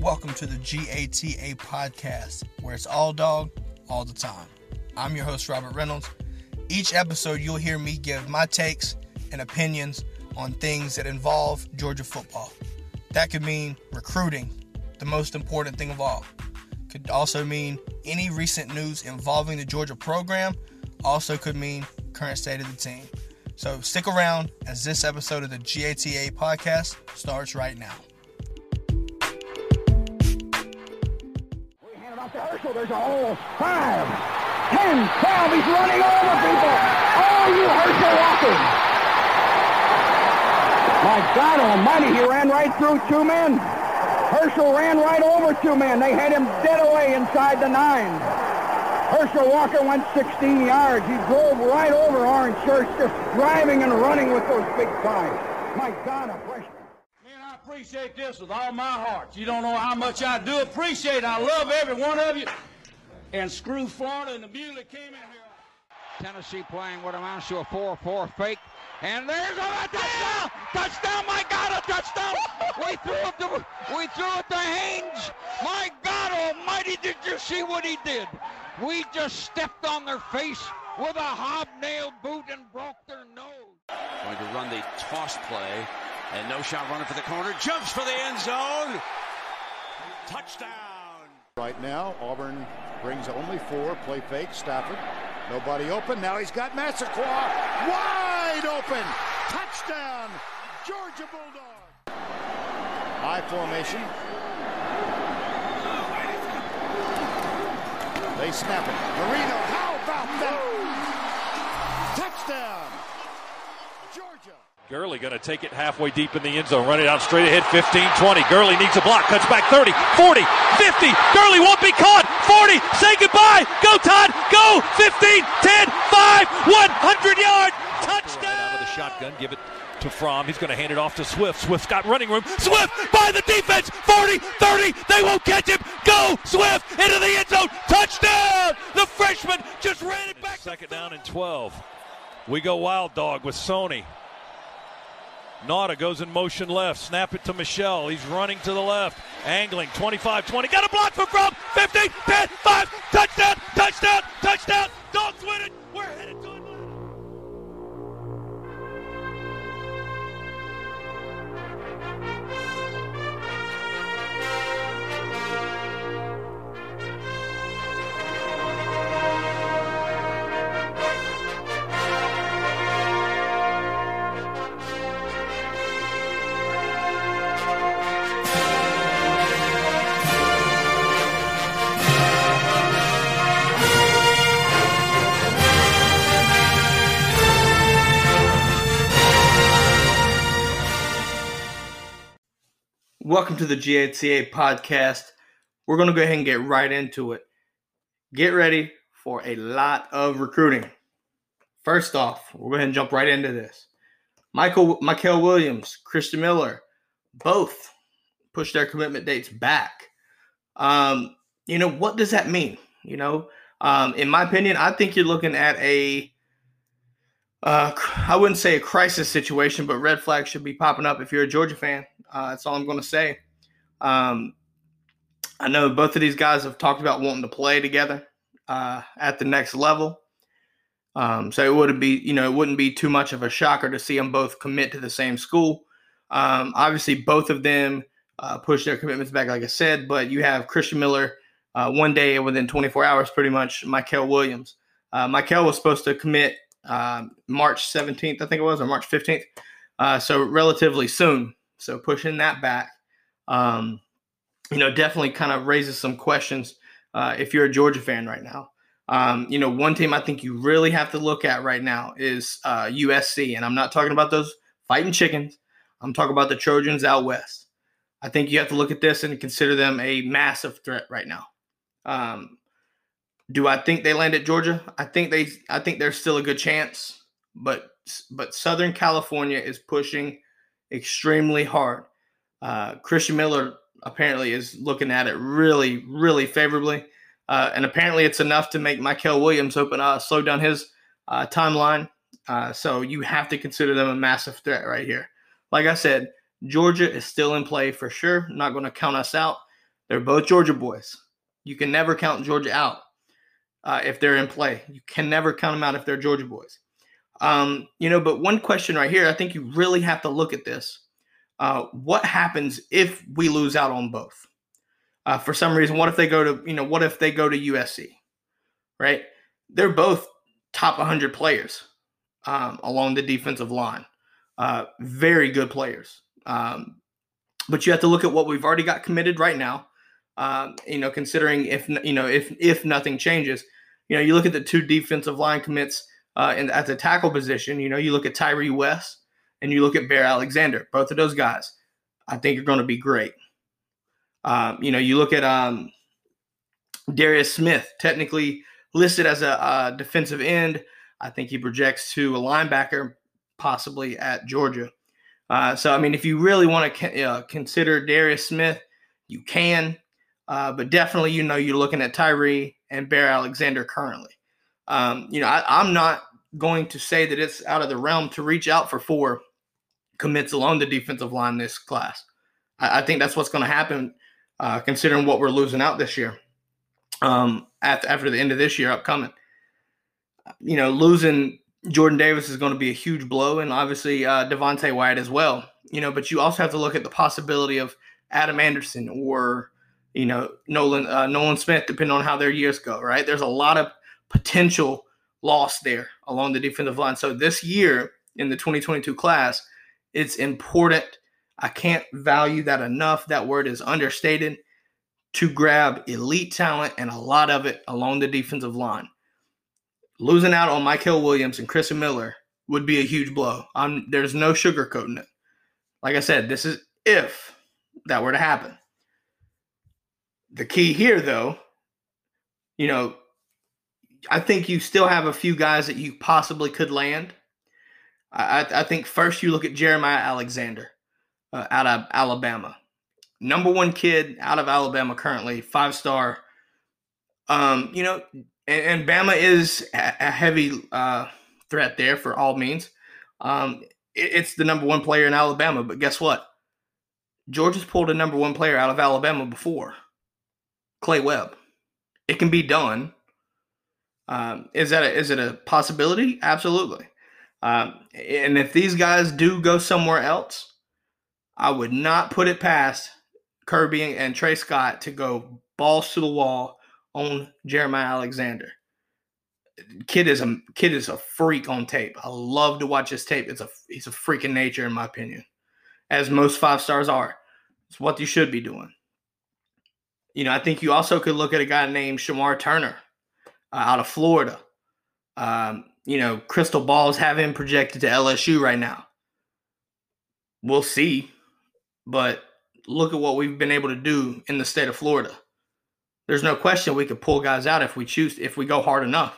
Welcome to the GATA podcast, where it's all dog, all the time. I'm your host, Robert Reynolds. Each episode, you'll hear me give my takes and opinions on things that involve Georgia football. That could mean recruiting, the most important thing of all. Could also mean any recent news involving the Georgia program. Also could mean current state of the team. So stick around as this episode of the GATA podcast starts right now. Herschel. There's a hole. Five, ten, twelve. He's running over people. Oh, you Herschel Walker. My God almighty, he ran right through two men. Herschel ran right over two men. They had him dead away inside the nine. Herschel Walker went 16 yards. He drove right over Orange Church, just driving and running with those big thighs. My God, a freshman. Man, I appreciate this with all my heart. You don't know how much I do appreciate it. I love every one of you. And screw Florida and the mule that came in here. Tennessee playing what amounts to a 4-4 fake. And there's a touchdown! Touchdown! My God, a touchdown! we threw it to we threw it to Haynes. My God Almighty! Did you see what he did? We just stepped on their face with a hobnail boot and broke their nose. Going to run the toss play. And no shot running for the corner. Jumps for the end zone. Touchdown. Right now, Auburn brings only four. Play fake. Stafford. Nobody open. Now he's got Massaquoi wide open. Touchdown. Georgia Bulldog. High formation. They snap it. Marino, how about that? Touchdown. Gurley going to take it halfway deep in the end zone, run it out straight ahead, 15, 20. Gurley needs a block, cuts back 30, 40, 50. Gurley won't be caught. 40, say goodbye. Go Todd, go. 15, 10, 5, 100 yard touchdown. Right out of the shotgun, give it to Fromm. He's going to hand it off to Swift. Swift's got running room. Swift by the defense. 40, 30. They won't catch him. Go Swift into the end zone. Touchdown. The freshman just ran it back. Second down and 12. We go wild dog with Sony. Nauta goes in motion left. Snap it to Michel. He's running to the left. Angling. 25 20. Got a block for Fromm. 15 10 5. Touchdown. Touchdown. Touchdown. Dogs win it. We're headed to Atlanta. Welcome to the GATA podcast. We're going to go ahead and get right into it. Get ready for a lot of recruiting. First off, we're going to jump right into this. Mykel, Mykel Williams, Christian Miller, both pushed their commitment dates back. Um, you know, what does that mean? You know, um, in my opinion, I think you're looking at a uh, I wouldn't say a crisis situation, but red flags should be popping up if you're a Georgia fan. Uh, that's all I'm going to say. Um, I know both of these guys have talked about wanting to play together uh, at the next level. Um, so it wouldn't be, you know, it wouldn't be too much of a shocker to see them both commit to the same school. Um, obviously, both of them uh, push their commitments back, like I said. But you have Christian Miller uh, one day within 24 hours, pretty much. Mykel Williams. Uh, Mykel was supposed to commit um, March 17th, I think it was, or March 15th. Uh, so relatively soon. So pushing that back, um, you know, definitely kind of raises some questions uh, if you're a Georgia fan right now. Um, you know, one team I think you really have to look at right now is uh, USC, and I'm not talking about those fighting chickens. I'm talking about the Trojans out west. I think you have to look at this and consider them a massive threat right now. Um, do I think they land at Georgia? I think they I think there's still a good chance, but but Southern California is pushing extremely hard. Uh, Christian Miller apparently is looking at it really, really favorably, uh, and apparently it's enough to make Mykel Williams open uh, slow down his uh, timeline. Uh, so you have to consider them a massive threat right here. Like I said, Georgia is still in play for sure. Not going to count us out. They're both Georgia boys. You can never count Georgia out uh, if they're in play. You can never count them out if they're Georgia boys. Um, you know, but one question right here, I think you really have to look at this. Uh, what happens if we lose out on both? Uh, for some reason, what if they go to, you know, what if they go to USC, right? They're both top 100 players um, along the defensive line. Uh, very good players. Um, but you have to look at what we've already got committed right now. Um, you know, considering if you know if if nothing changes, you know, you look at the two defensive line commits uh, in, at the tackle position. You know, you look at Tyree West and you look at Bear Alexander. Both of those guys, I think, are going to be great. Um, you know, you look at um, Darius Smith, technically listed as a, a defensive end. I think he projects to a linebacker, possibly at Georgia. Uh, so, I mean, if you really want to uh, consider Darius Smith, you can. Uh, but definitely, you know, you're looking at Tyree and Bear Alexander currently. Um, you know, I, am not going to say that it's out of the realm to reach out for four commits along the defensive line this class. I, I think that's what's going to happen, uh, considering what we're losing out this year. Um, after, after the end of this year, upcoming. You know, losing Jordan Davis is going to be a huge blow, and obviously uh, Devonte Wyatt as well. You know, but you also have to look at the possibility of Adam Anderson or you know, Nolan uh, Nolan Smith, depending on how their years go, right? There's a lot of potential loss there along the defensive line. So this year in the 2022 class, it's important. I can't value that enough. That word is understated to grab elite talent and a lot of it along the defensive line. Losing out on Mykel Williams and Chris Miller would be a huge blow. I'm, there's no sugarcoating it. Like I said, this is if that were to happen. The key here, though, you know, I think you still have a few guys that you possibly could land. I, I think first you look at Jeremiah Alexander uh, out of Alabama, number one kid out of Alabama currently, five star. Um, you know, and, and Bama is a, heavy uh, threat there for all means. Um, it, it's the number one player in Alabama, but guess what? Georgia's pulled a number one player out of Alabama before. Clay Webb. It can be done. Um, is that a, is it a possibility? Absolutely. Um, and if these guys do go somewhere else, I would not put it past Kirby and Tray Scott to go balls to the wall on Jeremiah Alexander. Kid is a kid is a freak on tape. I love to watch his tape. It's a he's a freaking nature in my opinion, as most five stars are. It's what you should be doing. You know, I think you also could look at a guy named Shemar Turner uh, out of Florida. Um, you know, Crystal Balls have him projected to LSU right now. We'll see. But look at what we've been able to do in the state of Florida. There's no question we could pull guys out if we choose, if we go hard enough.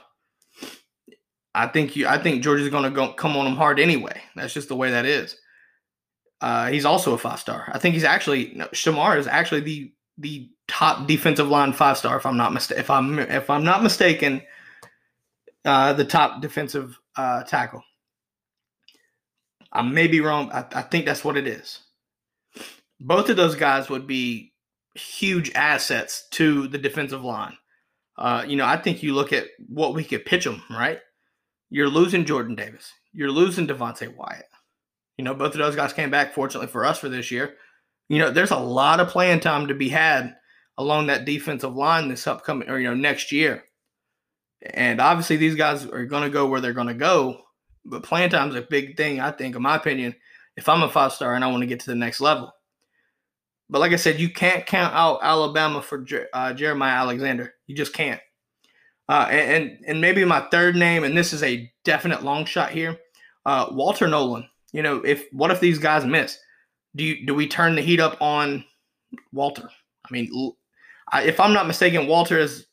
I think you. I think Georgia's going to go come on him hard anyway. That's just the way that is. Uh, he's also a five star. I think he's actually no, Shemar is actually the the top defensive line five star if I'm not mista- if I'm if I'm not mistaken, uh, the top defensive uh, tackle. I may be wrong. I, I think that's what it is. Both of those guys would be huge assets to the defensive line. Uh, you know, I think you look at what we could pitch them, right? You're losing Jordan Davis. You're losing Devonte Wyatt. You know, both of those guys came back, fortunately for us, for this year. You know, there's a lot of playing time to be had along that defensive line this upcoming or you know next year. And obviously these guys are going to go where they're going to go, but playing time is a big thing I think in my opinion if I'm a five star and I want to get to the next level. But like I said, you can't count out Alabama for uh, Jeremiah Alexander. You just can't. Uh, and and maybe my third name, and this is a definite long shot here, uh, Walter Nolan. You know, if what if these guys miss? Do you do we turn the heat up on Walter? I mean, I, if I'm not mistaken, Walter is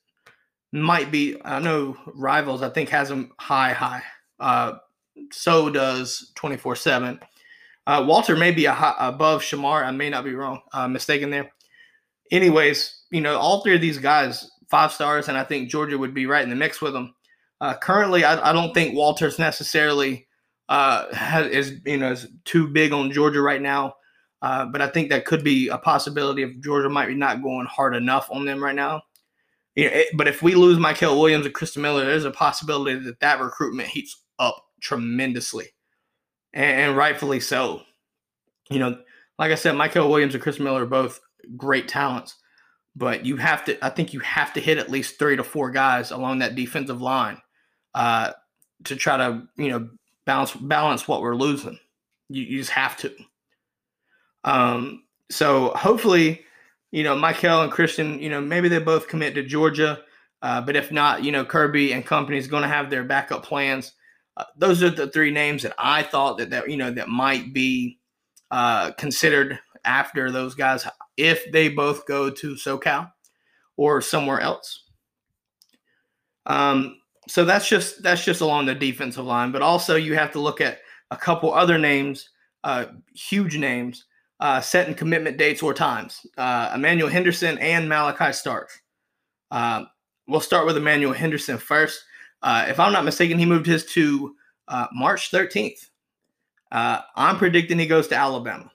might be. I know rivals. I think has him high, high. Uh, so does 24 seven. Uh, Walter may be high, above Shemar. I may not be wrong, uh, mistaken there. Anyways, you know, all three of these guys five stars, and I think Georgia would be right in the mix with them. Uh, currently, I, I, don't think Walter's necessarily uh, has, is you know is too big on Georgia right now. Uh, but I think that could be a possibility if Georgia might be not going hard enough on them right now. You know, it, but if we lose Mykel Williams and Christian Miller, there's a possibility that that recruitment heats up tremendously, and, and rightfully so. You know, like I said, Mykel Williams and Chris Miller are both great talents, but you have to. I think you have to hit at least three to four guys along that defensive line uh, to try to you know balance balance what we're losing. You, you just have to. Um, so hopefully, you know, Mykel and Christian, you know, maybe they both commit to Georgia. Uh, but if not, you know, Kirby and company is going to have their backup plans. Uh, those are the three names that I thought that that you know that might be uh, considered after those guys if they both go to SoCal or somewhere else. Um, so that's just that's just along the defensive line, but also you have to look at a couple other names, uh, huge names, uh, setting commitment dates or times. Uh, Emmanuel Henderson and Malachi Starks. Uh, we'll start with Emmanuel Henderson first. Uh, if I'm not mistaken, he moved his to uh, March 13th. Uh, I'm predicting he goes to Alabama.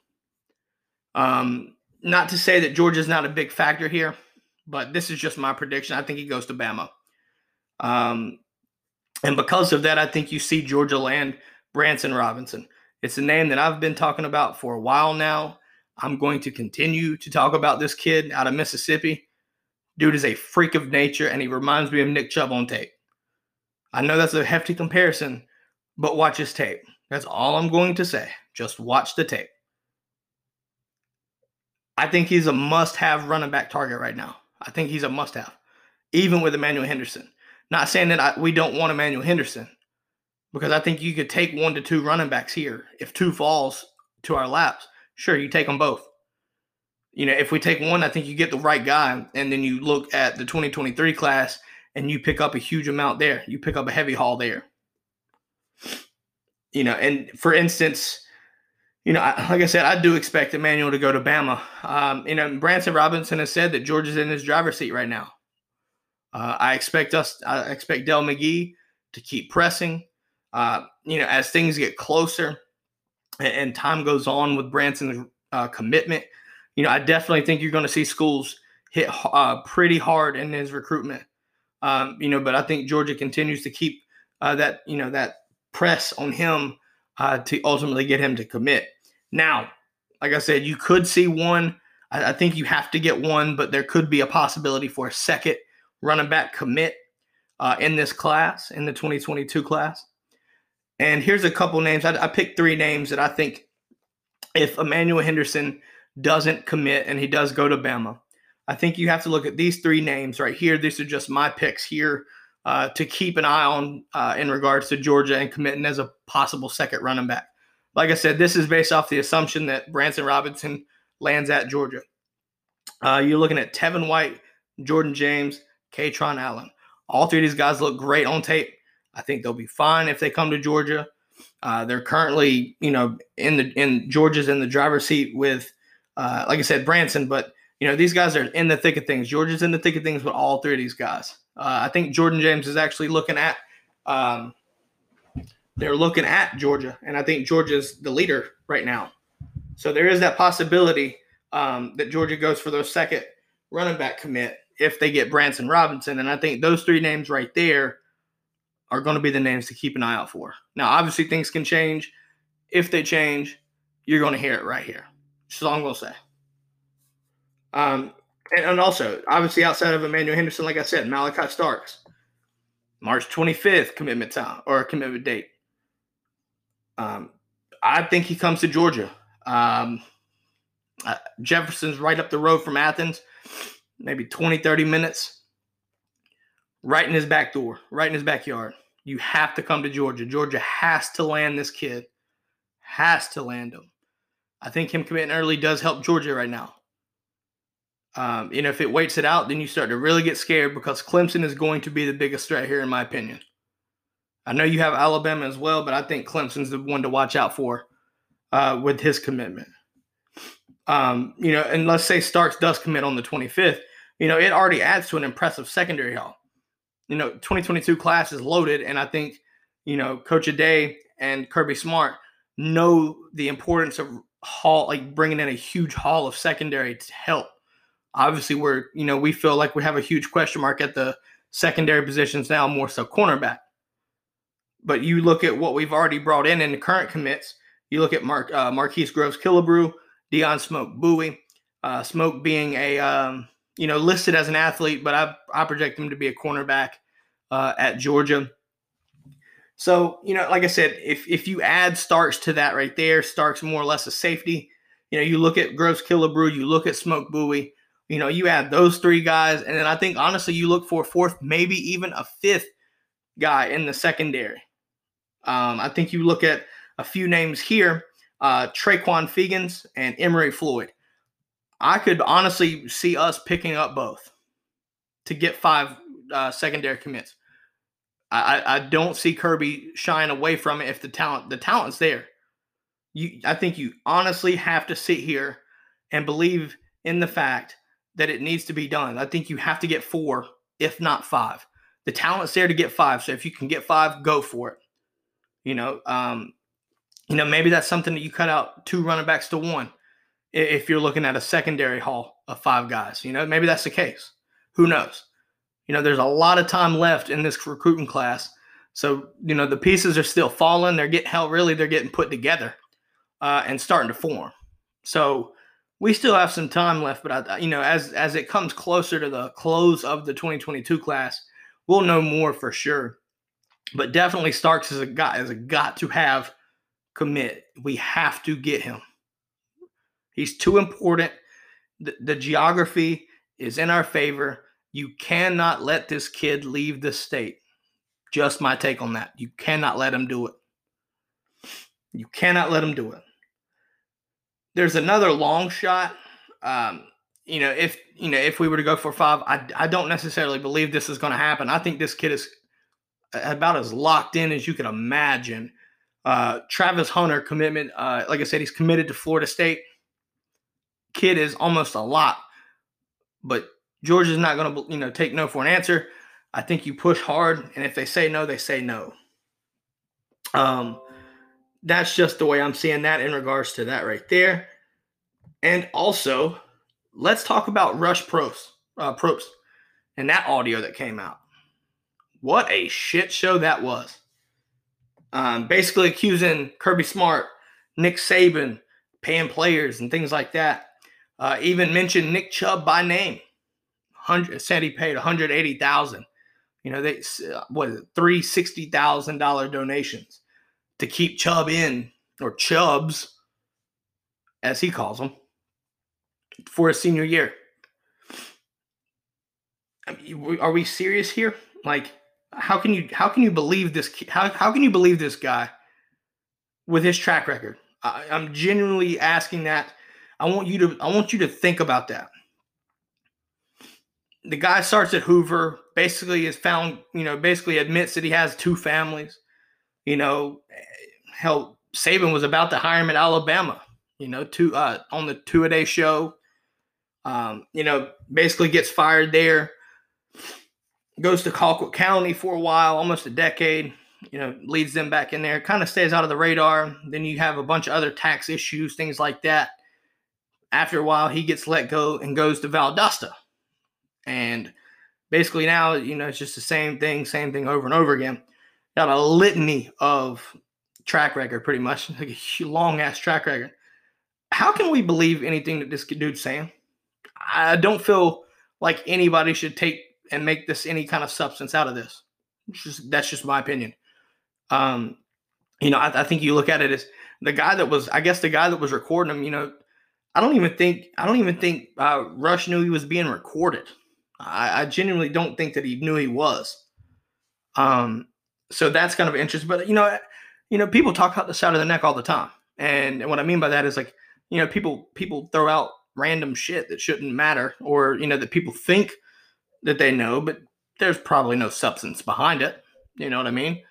Um, not to say that Georgia's not a big factor here, but this is just my prediction. I think he goes to Bama. Um, and because of that, I think you see Georgia land Branson Robinson. It's a name that I've been talking about for a while now. I'm going to continue to talk about this kid out of Mississippi. Dude is a freak of nature, and he reminds me of Nick Chubb on tape. I know that's a hefty comparison, but watch his tape. That's all I'm going to say. Just watch the tape. I think he's a must have running back target right now. I think he's a must have, even with Emmanuel Henderson. Not saying that I, we don't want Emmanuel Henderson, because I think you could take one to two running backs here. If two falls to our laps, sure, you take them both. You know, if we take one, I think you get the right guy. And then you look at the 2023 class and you pick up a huge amount there. You pick up a heavy haul there you know, and for instance, you know, like I said, I do expect Emmanuel to go to Bama. Um, you know, Branson Robinson has said that George is in his driver's seat right now. Uh, I expect us, I expect Dell McGee to keep pressing. Uh, you know, as things get closer and, and time goes on with Branson's uh, commitment, you know, I definitely think you're going to see schools hit uh, pretty hard in his recruitment. Um, you know, but I think Georgia continues to keep uh, that, you know, that press on him uh, to ultimately get him to commit. Now, like I said, you could see one. I, I, think you have to get one, but there could be a possibility for a second running back commit uh, in this class, in the 2022 class. And here's a couple names. I, I picked three names that I think if Emmanuel Henderson doesn't commit and he does go to Bama, I think you have to look at these three names right here. These are just my picks here uh, to keep an eye on uh, in regards to Georgia and committing as a possible second running back. Like I said, this is based off the assumption that Branson Robinson lands at Georgia. Uh, you're looking at Tevin White, Jordan James, Kaytron Allen. All three of these guys look great on tape. I think they'll be fine if they come to Georgia. Uh, they're currently, you know, in the in Georgia's in the driver's seat with, uh, like I said, Branson. But you know, these guys are in the thick of things. Georgia's in the thick of things with all three of these guys. Uh, I think Jordan James is actually looking at. Um, they're looking at Georgia, and I think Georgia's the leader right now. So there is that possibility um, that Georgia goes for their second running back commit if they get Branson Robinson, and I think those three names right there are going to be the names to keep an eye out for. Now, obviously, things can change. If they change, you're going to hear it right here. That's all I'm going to say. Um, and, and also, obviously, outside of Emmanuel Henderson, like I said, Malachi Starks, March 25th commitment time or commitment date. Um, I think he comes to Georgia. Um, uh, Jefferson's right up the road from Athens, maybe 20, 30 minutes. Right in his back door, right in his backyard. You have to come to Georgia. Georgia has to land this kid. Has to land him. I think him committing early does help Georgia right now. Um, you know, if it waits it out, then you start to really get scared because Clemson is going to be the biggest threat here, in my opinion. I know you have Alabama as well, but I think Clemson's the one to watch out for uh, with his commitment. Um, you know, and let's say Starks does commit on the 25th, you know, it already adds to an impressive secondary haul. You know, 2022 class is loaded, and I think, you know, Coach Addae and Kirby Smart know the importance of haul, like bringing in a huge haul of secondary to help. Obviously, we're you know we feel like we have a huge question mark at the secondary positions now, more so cornerback. But you look at what we've already brought in in the current commits. You look at Mark uh, Marquise Groves Killebrew, Dion Smoke Bouie, uh, Smoke being a um, you know listed as an athlete, but I I project him to be a cornerback uh, at Georgia. So you know, like I said, if if you add Starks to that right there, Starks more or less a safety. You know, you look at Groves Killebrew, you look at Smoke Bouie. You know, you add those three guys, and then I think honestly, you look for a fourth, maybe even a fifth guy in the secondary. Um, I think you look at a few names here uh, Traquan and Emory Floyd. I could honestly see us picking up both to get five uh, secondary commits. I, I don't see Kirby shying away from it if the talent the talent's there. You, I think you honestly have to sit here and believe in the fact that it needs to be done. I think you have to get four, if not five. The talent's there to get five. So if you can get five, go for it. You know, um, you know, maybe that's something that you cut out two running backs to one if you're looking at a secondary haul of five guys. You know, maybe that's the case. Who knows? You know, there's a lot of time left in this recruiting class. So, you know, the pieces are still falling. They're getting hell really, they're getting put together uh, and starting to form. So we still have some time left, but I, you know, as as it comes closer to the close of the 2022 class, we'll know more for sure. But definitely Starks is a guy is a got to have commit. We have to get him. He's too important. The, the geography is in our favor. You cannot let this kid leave the state. Just my take on that. You cannot let him do it. You cannot let him do it. There's another long shot. Um, you know, if you know, if we were to go for five, I, I don't necessarily believe this is going to happen. I think this kid is about as locked in as you can imagine. Uh, Travis Hunter commitment, uh, like I said, he's committed to Florida State. Kid is almost a lot, but Georgia's not going to, you know, take no for an answer. I think you push hard, and if they say no, they say no. Um, that's just the way I'm seeing that in regards to that right there. And also, let's talk about Rush Probst, uh, Probst and that audio that came out. What a shit show that was. Um, basically accusing Kirby Smart, Nick Saban, paying players and things like that. Uh, even mentioned Nick Chubb by name. Said he paid one hundred eighty thousand. You know they what three sixty thousand dollar donations to keep Chubb in or Chubbs, as he calls them, for a senior year. Are we serious here? Like how can you how can you believe this how, how can you believe this guy with his track record I, i'm genuinely asking that i want you to i want you to think about that the guy starts at hoover basically is found you know basically admits that he has two families you know hell saban was about to hire him at alabama you know two uh on the two a day show um you know basically gets fired there goes to Colquitt County for a while, almost a decade. You know, leads them back in there, kind of stays out of the radar. Then you have a bunch of other tax issues, things like that. After a while, he gets let go and goes to Valdosta. And basically now, you know, it's just the same thing, same thing over and over again. Got a litany of track record, pretty much, like a long ass track record. How can we believe anything that this dude's saying? I don't feel like anybody should take and make this any kind of substance out of this. Just, that's just my opinion. Um, you know, I, I, think you look at it as the guy that was, I guess, the guy that was recording him. You know, I don't even think, I don't even think uh, Rush knew he was being recorded. I, I genuinely don't think that he knew he was. Um, so that's kind of interesting. But you know, you know, people talk out the side of the neck all the time, and, and what I mean by that is like, you know, people people throw out random shit that shouldn't matter, or you know, that people think that they know, but there's probably no substance behind it. You know what I mean?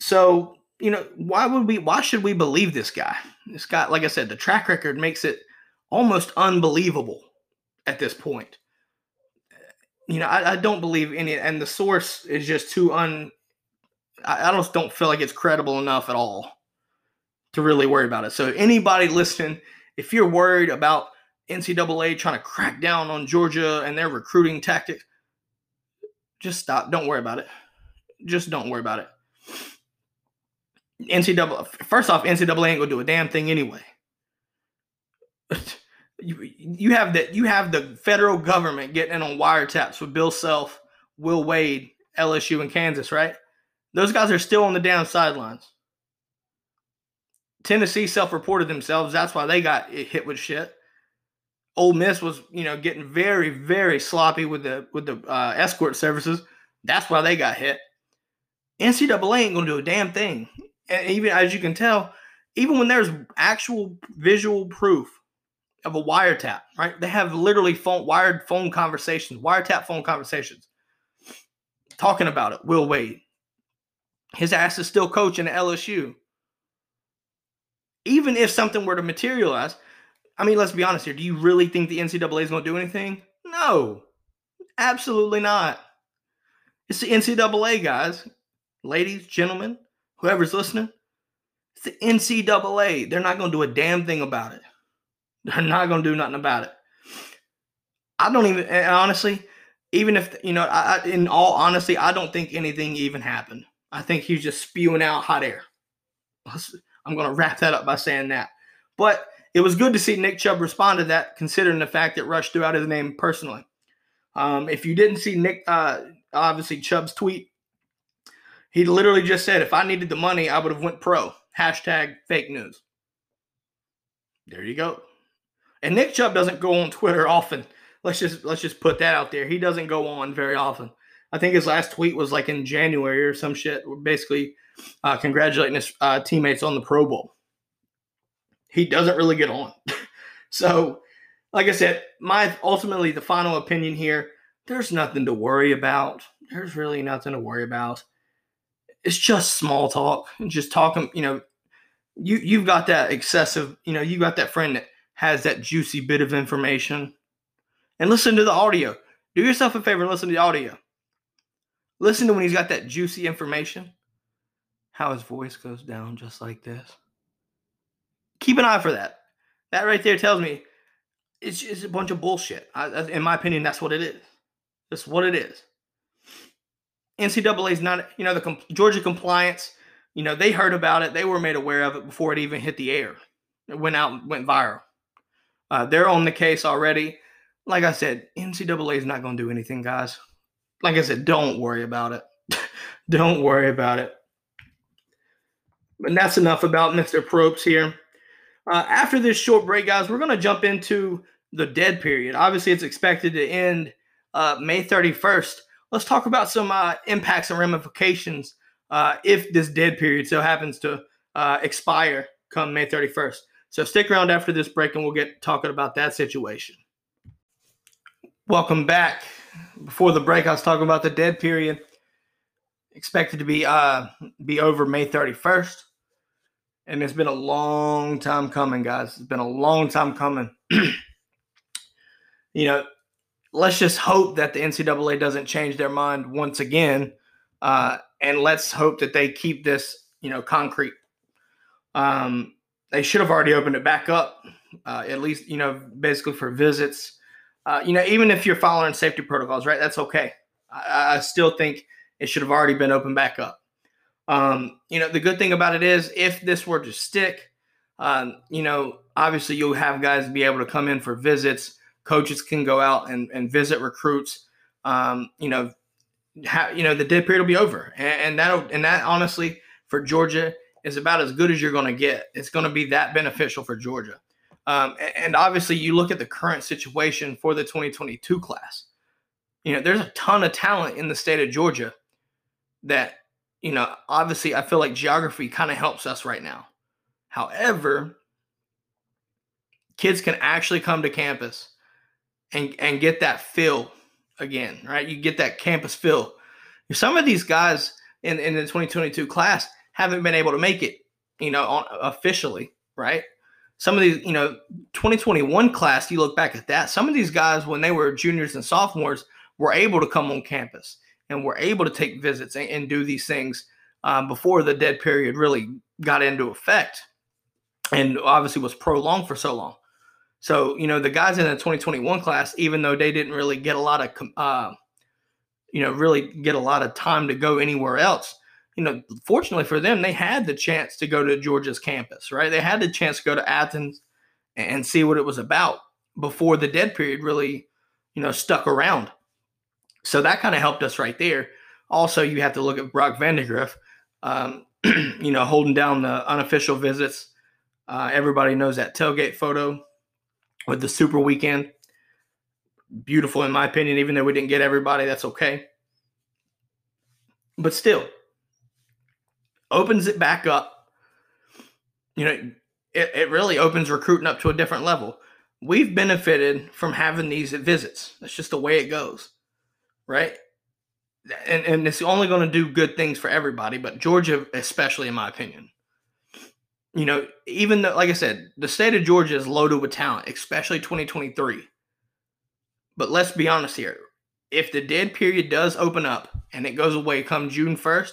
So, you know, why would we why should we believe this guy? This guy, like I said, the track record makes it almost unbelievable at this point. You know, I, I don't believe any and the source is just too un I, I just don't feel like it's credible enough at all to really worry about it. So anybody listening, if you're worried about NCAA trying to crack down on Georgia and their recruiting tactics, just stop. Don't worry about it. Just don't worry about it. NCAA first off, NCAA ain't gonna do a damn thing anyway. you, you have that you have the federal government getting in on wiretaps with Bill Self, Will Wade, LSU, and Kansas, right? Those guys are still on the down sidelines. Tennessee self-reported themselves. That's why they got hit with shit. Ole Miss was, you know, getting very, very sloppy with the with the uh, escort services. That's why they got hit. NCAA ain't gonna do a damn thing. And even as you can tell, even when there's actual visual proof of a wiretap, right? They have literally phone wired phone conversations, wiretap phone conversations, talking about it. Will Wade, his ass is still coaching at LSU. Even if something were to materialize, I mean, let's be honest here. Do you really think the NCAA is going to do anything? No, absolutely not. It's the NCAA, guys, ladies, gentlemen, whoever's listening. It's the NCAA. They're not going to do a damn thing about it. They're not going to do nothing about it. I don't even, honestly, even if, you know, I, in all honesty, I don't think anything even happened. I think he's just spewing out hot air. I'm going to wrap that up by saying that. But it was good to see Nick Chubb respond to that, considering the fact that Rush threw out his name personally. Um, if you didn't see Nick, uh, obviously Chubb's tweet, he literally just said, "If I needed the money, I would have went pro." Hashtag fake news. There you go. And Nick Chubb doesn't go on Twitter often. Let's just let's just put that out there. He doesn't go on very often. I think his last tweet was like in January or some shit, basically uh, congratulating his uh, teammates on the Pro Bowl he doesn't really get on. so, like I said, my ultimately the final opinion here, there's nothing to worry about. There's really nothing to worry about. It's just small talk. Just talking, you know, you you've got that excessive, you know, you got that friend that has that juicy bit of information. And listen to the audio. Do yourself a favor and listen to the audio. Listen to when he's got that juicy information. How his voice goes down just like this keep an eye for that. That right there tells me it's just a bunch of bullshit. I, in my opinion, that's what it is. That's what it is. NCAA is not, you know, the Georgia compliance. You know, they heard about it. They were made aware of it before it even hit the air. It went out, went viral. Uh, they're on the case already. Like I said, NCAA is not going to do anything, guys. Like I said, don't worry about it. don't worry about it. But that's enough about Mr. Probst here. Uh, after this short break, guys, we're going to jump into the dead period. Obviously, it's expected to end uh, May 31st. Let's talk about some uh, impacts and ramifications uh, if this dead period so happens to uh, expire come May 31st. So stick around after this break and we'll get talking about that situation. Welcome back. Before the break, I was talking about the dead period expected to be uh, be over May 31st and it's been a long time coming, guys. It's been a long time coming. you know, let's just hope that the NCAA doesn't change their mind once again, uh, and let's hope that they keep this, you know, concrete. Um, they should have already opened it back up, uh, at least, you know, basically for visits. Uh, you know, even if you're following safety protocols, right? That's okay. I, I still think it should have already been opened back up. Um, you know, the good thing about it is if this were to stick, um, you know, obviously you'll have guys be able to come in for visits. Coaches can go out and, and visit recruits. Um, you know, ha- you know the dead period will be over, and, and that and that honestly for Georgia is about as good as you're going to get. It's going to be that beneficial for Georgia. Um, and obviously, you look at the current situation for the 2022 class. You know, there's a ton of talent in the state of Georgia that you know, obviously, I feel like geography kind of helps us right now. However, kids can actually come to campus and and get that feel again, right? You get that campus feel. Some of these guys in, in the 2022 class haven't been able to make it, you know, on, officially, right? Some of these, you know, 2021 class, you look back at that, some of these guys, when they were juniors and sophomores, were able to come on campus and were able to take visits and, and do these things um, before the dead period really got into effect. and obviously was prolonged for so long. So, you know, the guys in the 2021 class, even though they didn't really get a lot of, uh, you know, really get a lot of time to go anywhere else, you know, fortunately for them, they had the chance to go to Georgia's campus, right? They had the chance to go to Athens and see what it was about before the dead period really, you know, stuck around. So that kind of helped us right there. Also, you have to look at Brock Vandagriff, um, you know, holding down the unofficial visits. Uh, everybody knows that tailgate photo with the Super Weekend. Beautiful, in my opinion, even though we didn't get everybody, that's okay. But still, opens it back up. You know, it, it really opens recruiting up to a different level. We've benefited from having these visits. That's just the way it goes, right? And, and it's only going to do good things for everybody, but Georgia, especially, in my opinion you know, even though, like I said, the state of Georgia is loaded with talent, especially 2023. But let's be honest here. If the dead period does open up and it goes away come June 1st,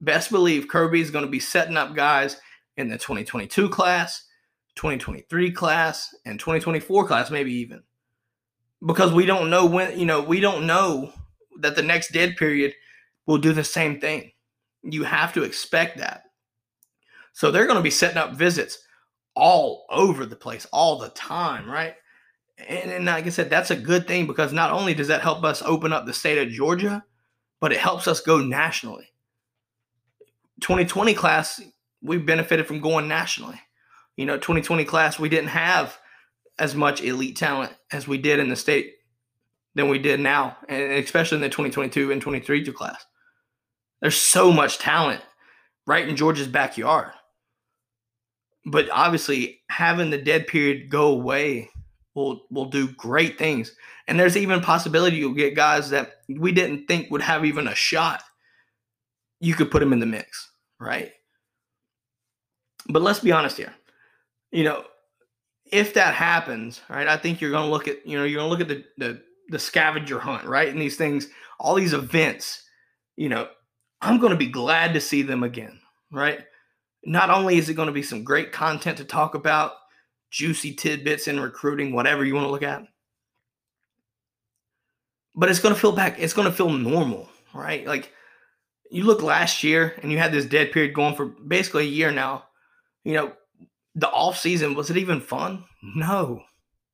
best believe Kirby is going to be setting up guys in the 2022 class, 2023 class, and 2024 class, maybe even. Because we don't know when, you know, we don't know that the next dead period will do the same thing. You have to expect that. So they're going to be setting up visits all over the place all the time, right? And, and like I said, that's a good thing because not only does that help us open up the state of Georgia, but it helps us go nationally. 2020 class, we benefited from going nationally. You know, 2020 class, we didn't have as much elite talent as we did in the state than we did now, and especially in the 2022 and 2023 class. There's so much talent right in Georgia's backyard but obviously having the dead period go away will will do great things. And there's even possibility you'll get guys that we didn't think would have even a shot. You could put them in the mix, right? But let's be honest here. You know, if that happens, right, I think you're to look at, you know, you're to look at the, the the scavenger hunt, right? And these things, all these events, you know, I'm to be glad to see them again, right? Not only is it going to be some great content to talk about, juicy tidbits in recruiting, whatever you want to look at, but it's going to feel back, it's going to feel normal, right? Like you look last year and you had this dead period going for basically a year now. You know, the off season, was it even fun? No,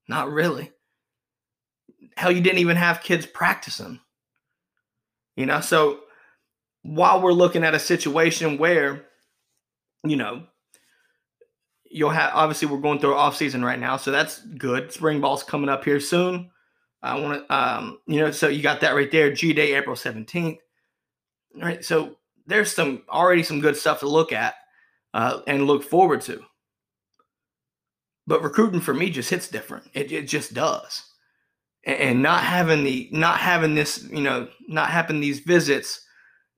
not really. Hell, you didn't even have kids practicing. You know, so while we're looking at a situation where you know, you'll have obviously we're going through off season right now, so that's good. Spring ball's coming up here soon. I want to, um, you know, so you got that right there. G Day, April seventeenth. Right, so there's some already some good stuff to look at uh, and look forward to. But recruiting for me just hits different. It, it just does, and, and not having the not having this, you know, not having these visits,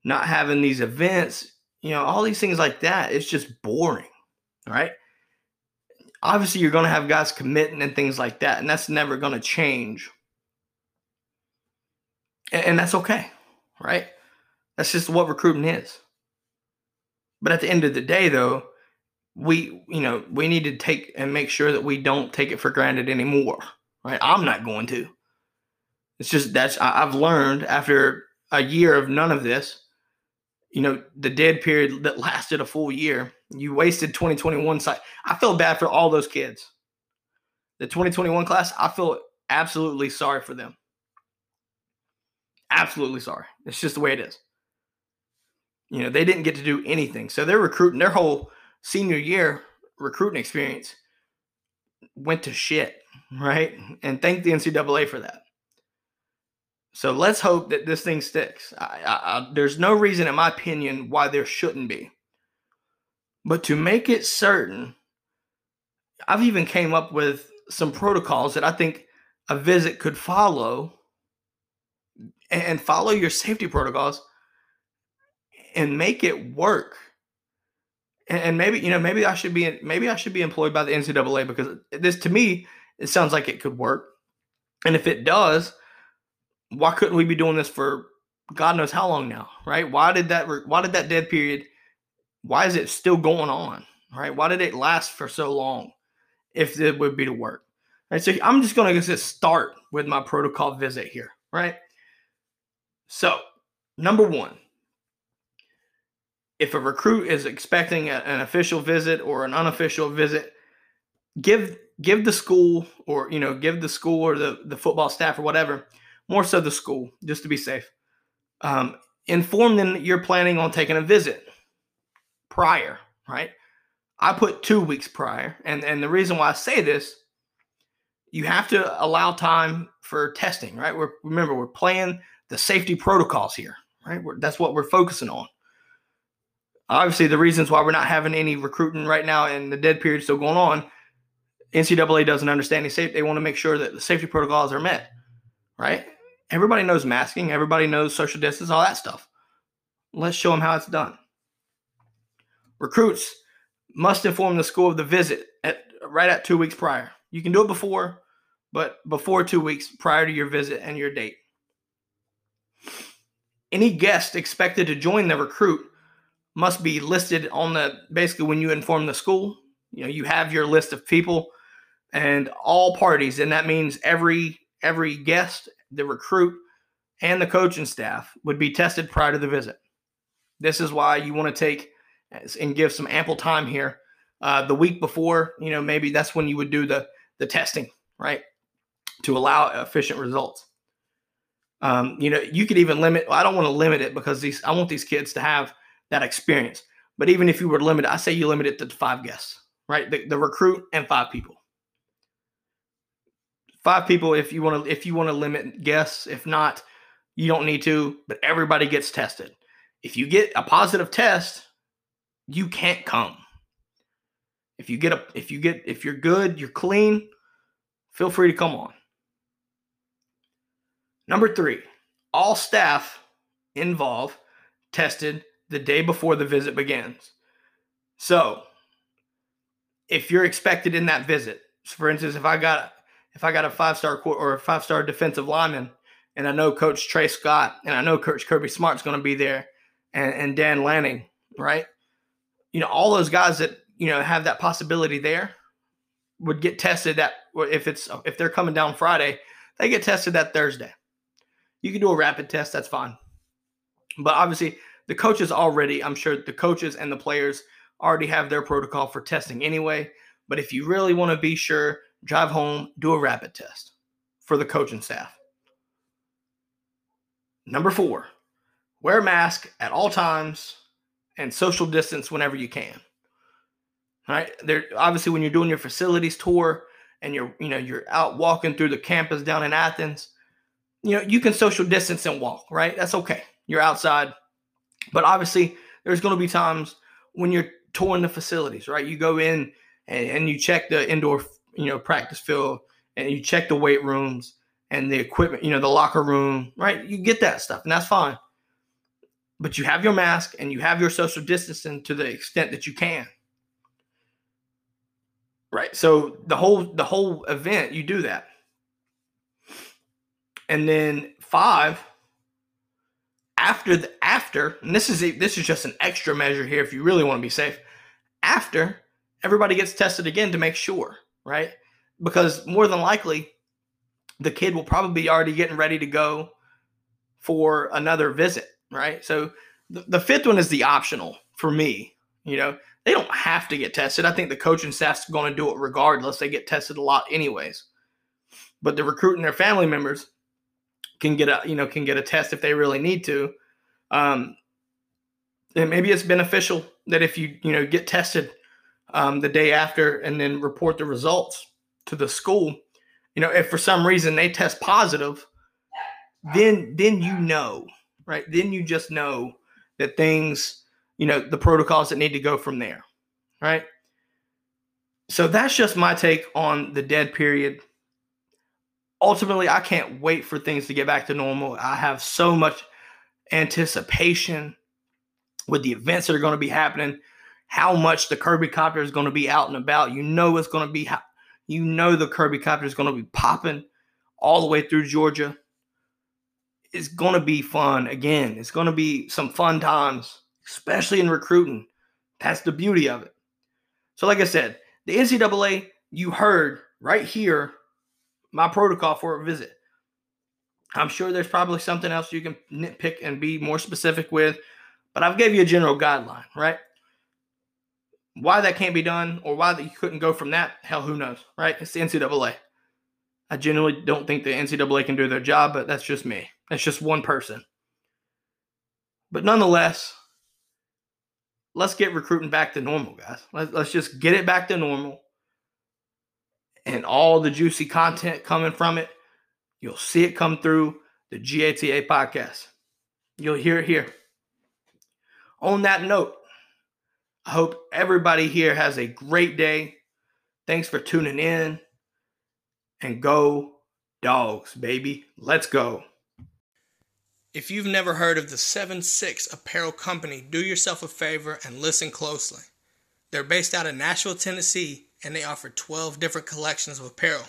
not having these events you know, all these things like that, it's just boring, right? Obviously, you're going to have guys committing and things like that, and that's never going to change. And, and that's okay, right? That's just what recruiting is. But at the end of the day, though, we, you know, we need to take and make sure that we don't take it for granted anymore, right? I'm not going to. It's just that's I've learned after a year of none of this you know, the dead period that lasted a full year. You wasted 2021 site. I feel bad for all those kids. The 2021 class, I feel absolutely sorry for them. Absolutely sorry. It's just the way it is. You know, they didn't get to do anything. So they're recruiting their whole senior year recruiting experience went to shit, right? And thank the NCAA for that. So let's hope that this thing sticks. I, I, I, there's no reason, in my opinion, why there shouldn't be. But to make it certain, I've even came up with some protocols that I think a visit could follow and follow your safety protocols and make it work. And maybe you know, maybe I should be maybe I should be employed by the NCAA because this to me it sounds like it could work. And if it does, why couldn't we be doing this for God knows how long now, right? Why did that why did that dead period why is it still going on, Right? Why did it last for so long if it would be to work? Right. So I'm just going to just start with my protocol visit here. Right. So, number one, if a recruit is expecting a, an official visit or an unofficial visit, give give the school or you know give the school or the the football staff or whatever, more so the school, just to be safe. Um, inform them that you're planning on taking a visit prior, right? I put two weeks prior, and and the reason why I say this, you have to allow time for testing, right? We're remember we're playing the safety protocols here, right? We're, that's what we're focusing on. Obviously, the reasons why we're not having any recruiting right now and the dead period still going on, NCAA doesn't understand the safety. They want to make sure that the safety protocols are met, right? Everybody knows masking, everybody knows social distance, all that stuff. Let's show them how it's done. Recruits must inform the school of the visit at right at two weeks prior. You can do it before, but before two weeks prior to your visit and your date. Any guest expected to join the recruit must be listed on the basically when you inform the school. You know, you have your list of people and all parties, and that means every every guest, the recruit, and the coaching staff would be tested prior to the visit. This is why you want to take and give some ample time here. Uh, the week before, you know, maybe that's when you would do the the testing, right, to allow efficient results. Um, you know, you could even limit. Well, I don't want to limit it because these. I want these kids to have that experience. But even if you were limited, I say you limit it to five guests, right? The, the recruit and five people. Five people if you want to if you want to limit guests. If not, you don't need to. But everybody gets tested. If you get a positive test, you can't come. If you get a if you get if you're good, you're clean, feel free to come on. Number three, all staff involved tested the day before the visit begins. So, if you're expected in that visit, for instance, if I got if I got a five star or a five star defensive lineman, and I know Coach Tray Scott and I know Coach Kirby Smart's going to be there, and, and Dan Lanning, right? You know, all those guys that you know have that possibility there would get tested that if it's if they're coming down Friday, they get tested that Thursday. You can do a rapid test, that's fine. But obviously, the coaches already, I'm sure the coaches and the players already have their protocol for testing anyway. But if you really want to be sure, drive home, do a rapid test for the coaching staff. Number four, wear a mask at all times and social distance whenever you can. All right. There obviously when you're doing your facilities tour and you're, you know, you're out walking through the campus down in Athens, you know, you can social distance and walk, right? That's okay. You're outside. But obviously, there's going to be times when you're touring the facilities, right? You go in and, and you check the indoor, you know, practice field and you check the weight rooms and the equipment, you know, the locker room, right? You get that stuff and that's fine. But you have your mask and you have your social distancing to the extent that you can. Right. So the whole the whole event, you do that. And then five, after the after, and this is a, this is just an extra measure here if you really want to be safe. After everybody gets tested again to make sure, right? Because more than likely, the kid will probably be already getting ready to go for another visit, right? So the, the fifth one is the optional for me. You know, they don't have to get tested. I think the coaching staff's going to do it regardless. They get tested a lot anyways. But the recruiting their family members, can get a you know can get a test if they really need to. Um, and maybe it's beneficial that if you you know get tested um, the day after and then report the results to the school, you know if for some reason they test positive, then then you know right then you just know that things you know the protocols that need to go from there, right? So that's just my take on the dead period ultimately, I can't wait for things to get back to normal. I have so much anticipation with the events that are going to be happening, how much the Kirby Copter is going to be out and about. You know, it's going to be, you know, the Kirby Copter is going to be popping all the way through Georgia. It's going to be fun again. It's going to be some fun times, especially in recruiting. That's the beauty of it. So, like I said, the NCAA, you heard right here my protocol for a visit. I'm sure there's probably something else you can nitpick and be more specific with, but I've gave you a general guideline, right? Why that can't be done or why that you couldn't go from that, hell, who knows, right? It's the NCAA. I genuinely don't think the NCAA can do their job, but that's just me. That's just one person. But nonetheless, let's get recruiting back to normal, guys. Let's, let's just get it back to normal. And all the juicy content coming from it, you'll see it come through the GATA podcast. You'll hear it here. On that note, I hope everybody here has a great day. Thanks for tuning in. And go, dogs, baby. Let's go. If you've never heard of the 7 6 Apparel Company, do yourself a favor and listen closely. They're based out of Nashville, Tennessee, and they offer 12 different collections of apparel.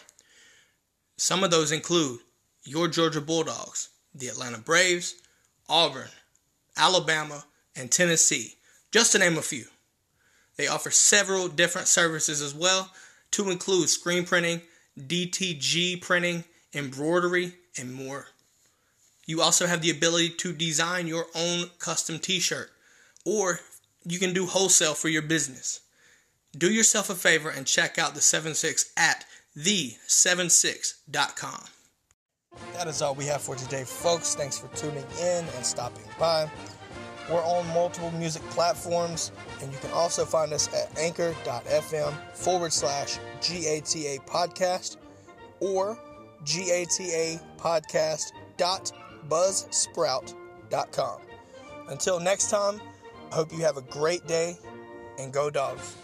Some of those include your Georgia Bulldogs, the Atlanta Braves, Auburn, Alabama, and Tennessee, just to name a few. They offer several different services as well, to include screen printing, DTG printing, embroidery, and more. You also have the ability to design your own custom t shirt, or you can do wholesale for your business. Do yourself a favor and check out the 76 at the76.com. That is all we have for today, folks. Thanks for tuning in and stopping by. We're on multiple music platforms, and you can also find us at anchor.fm forward slash GATA podcast or GATA podcast dot. Until next time, I hope you have a great day and go dogs.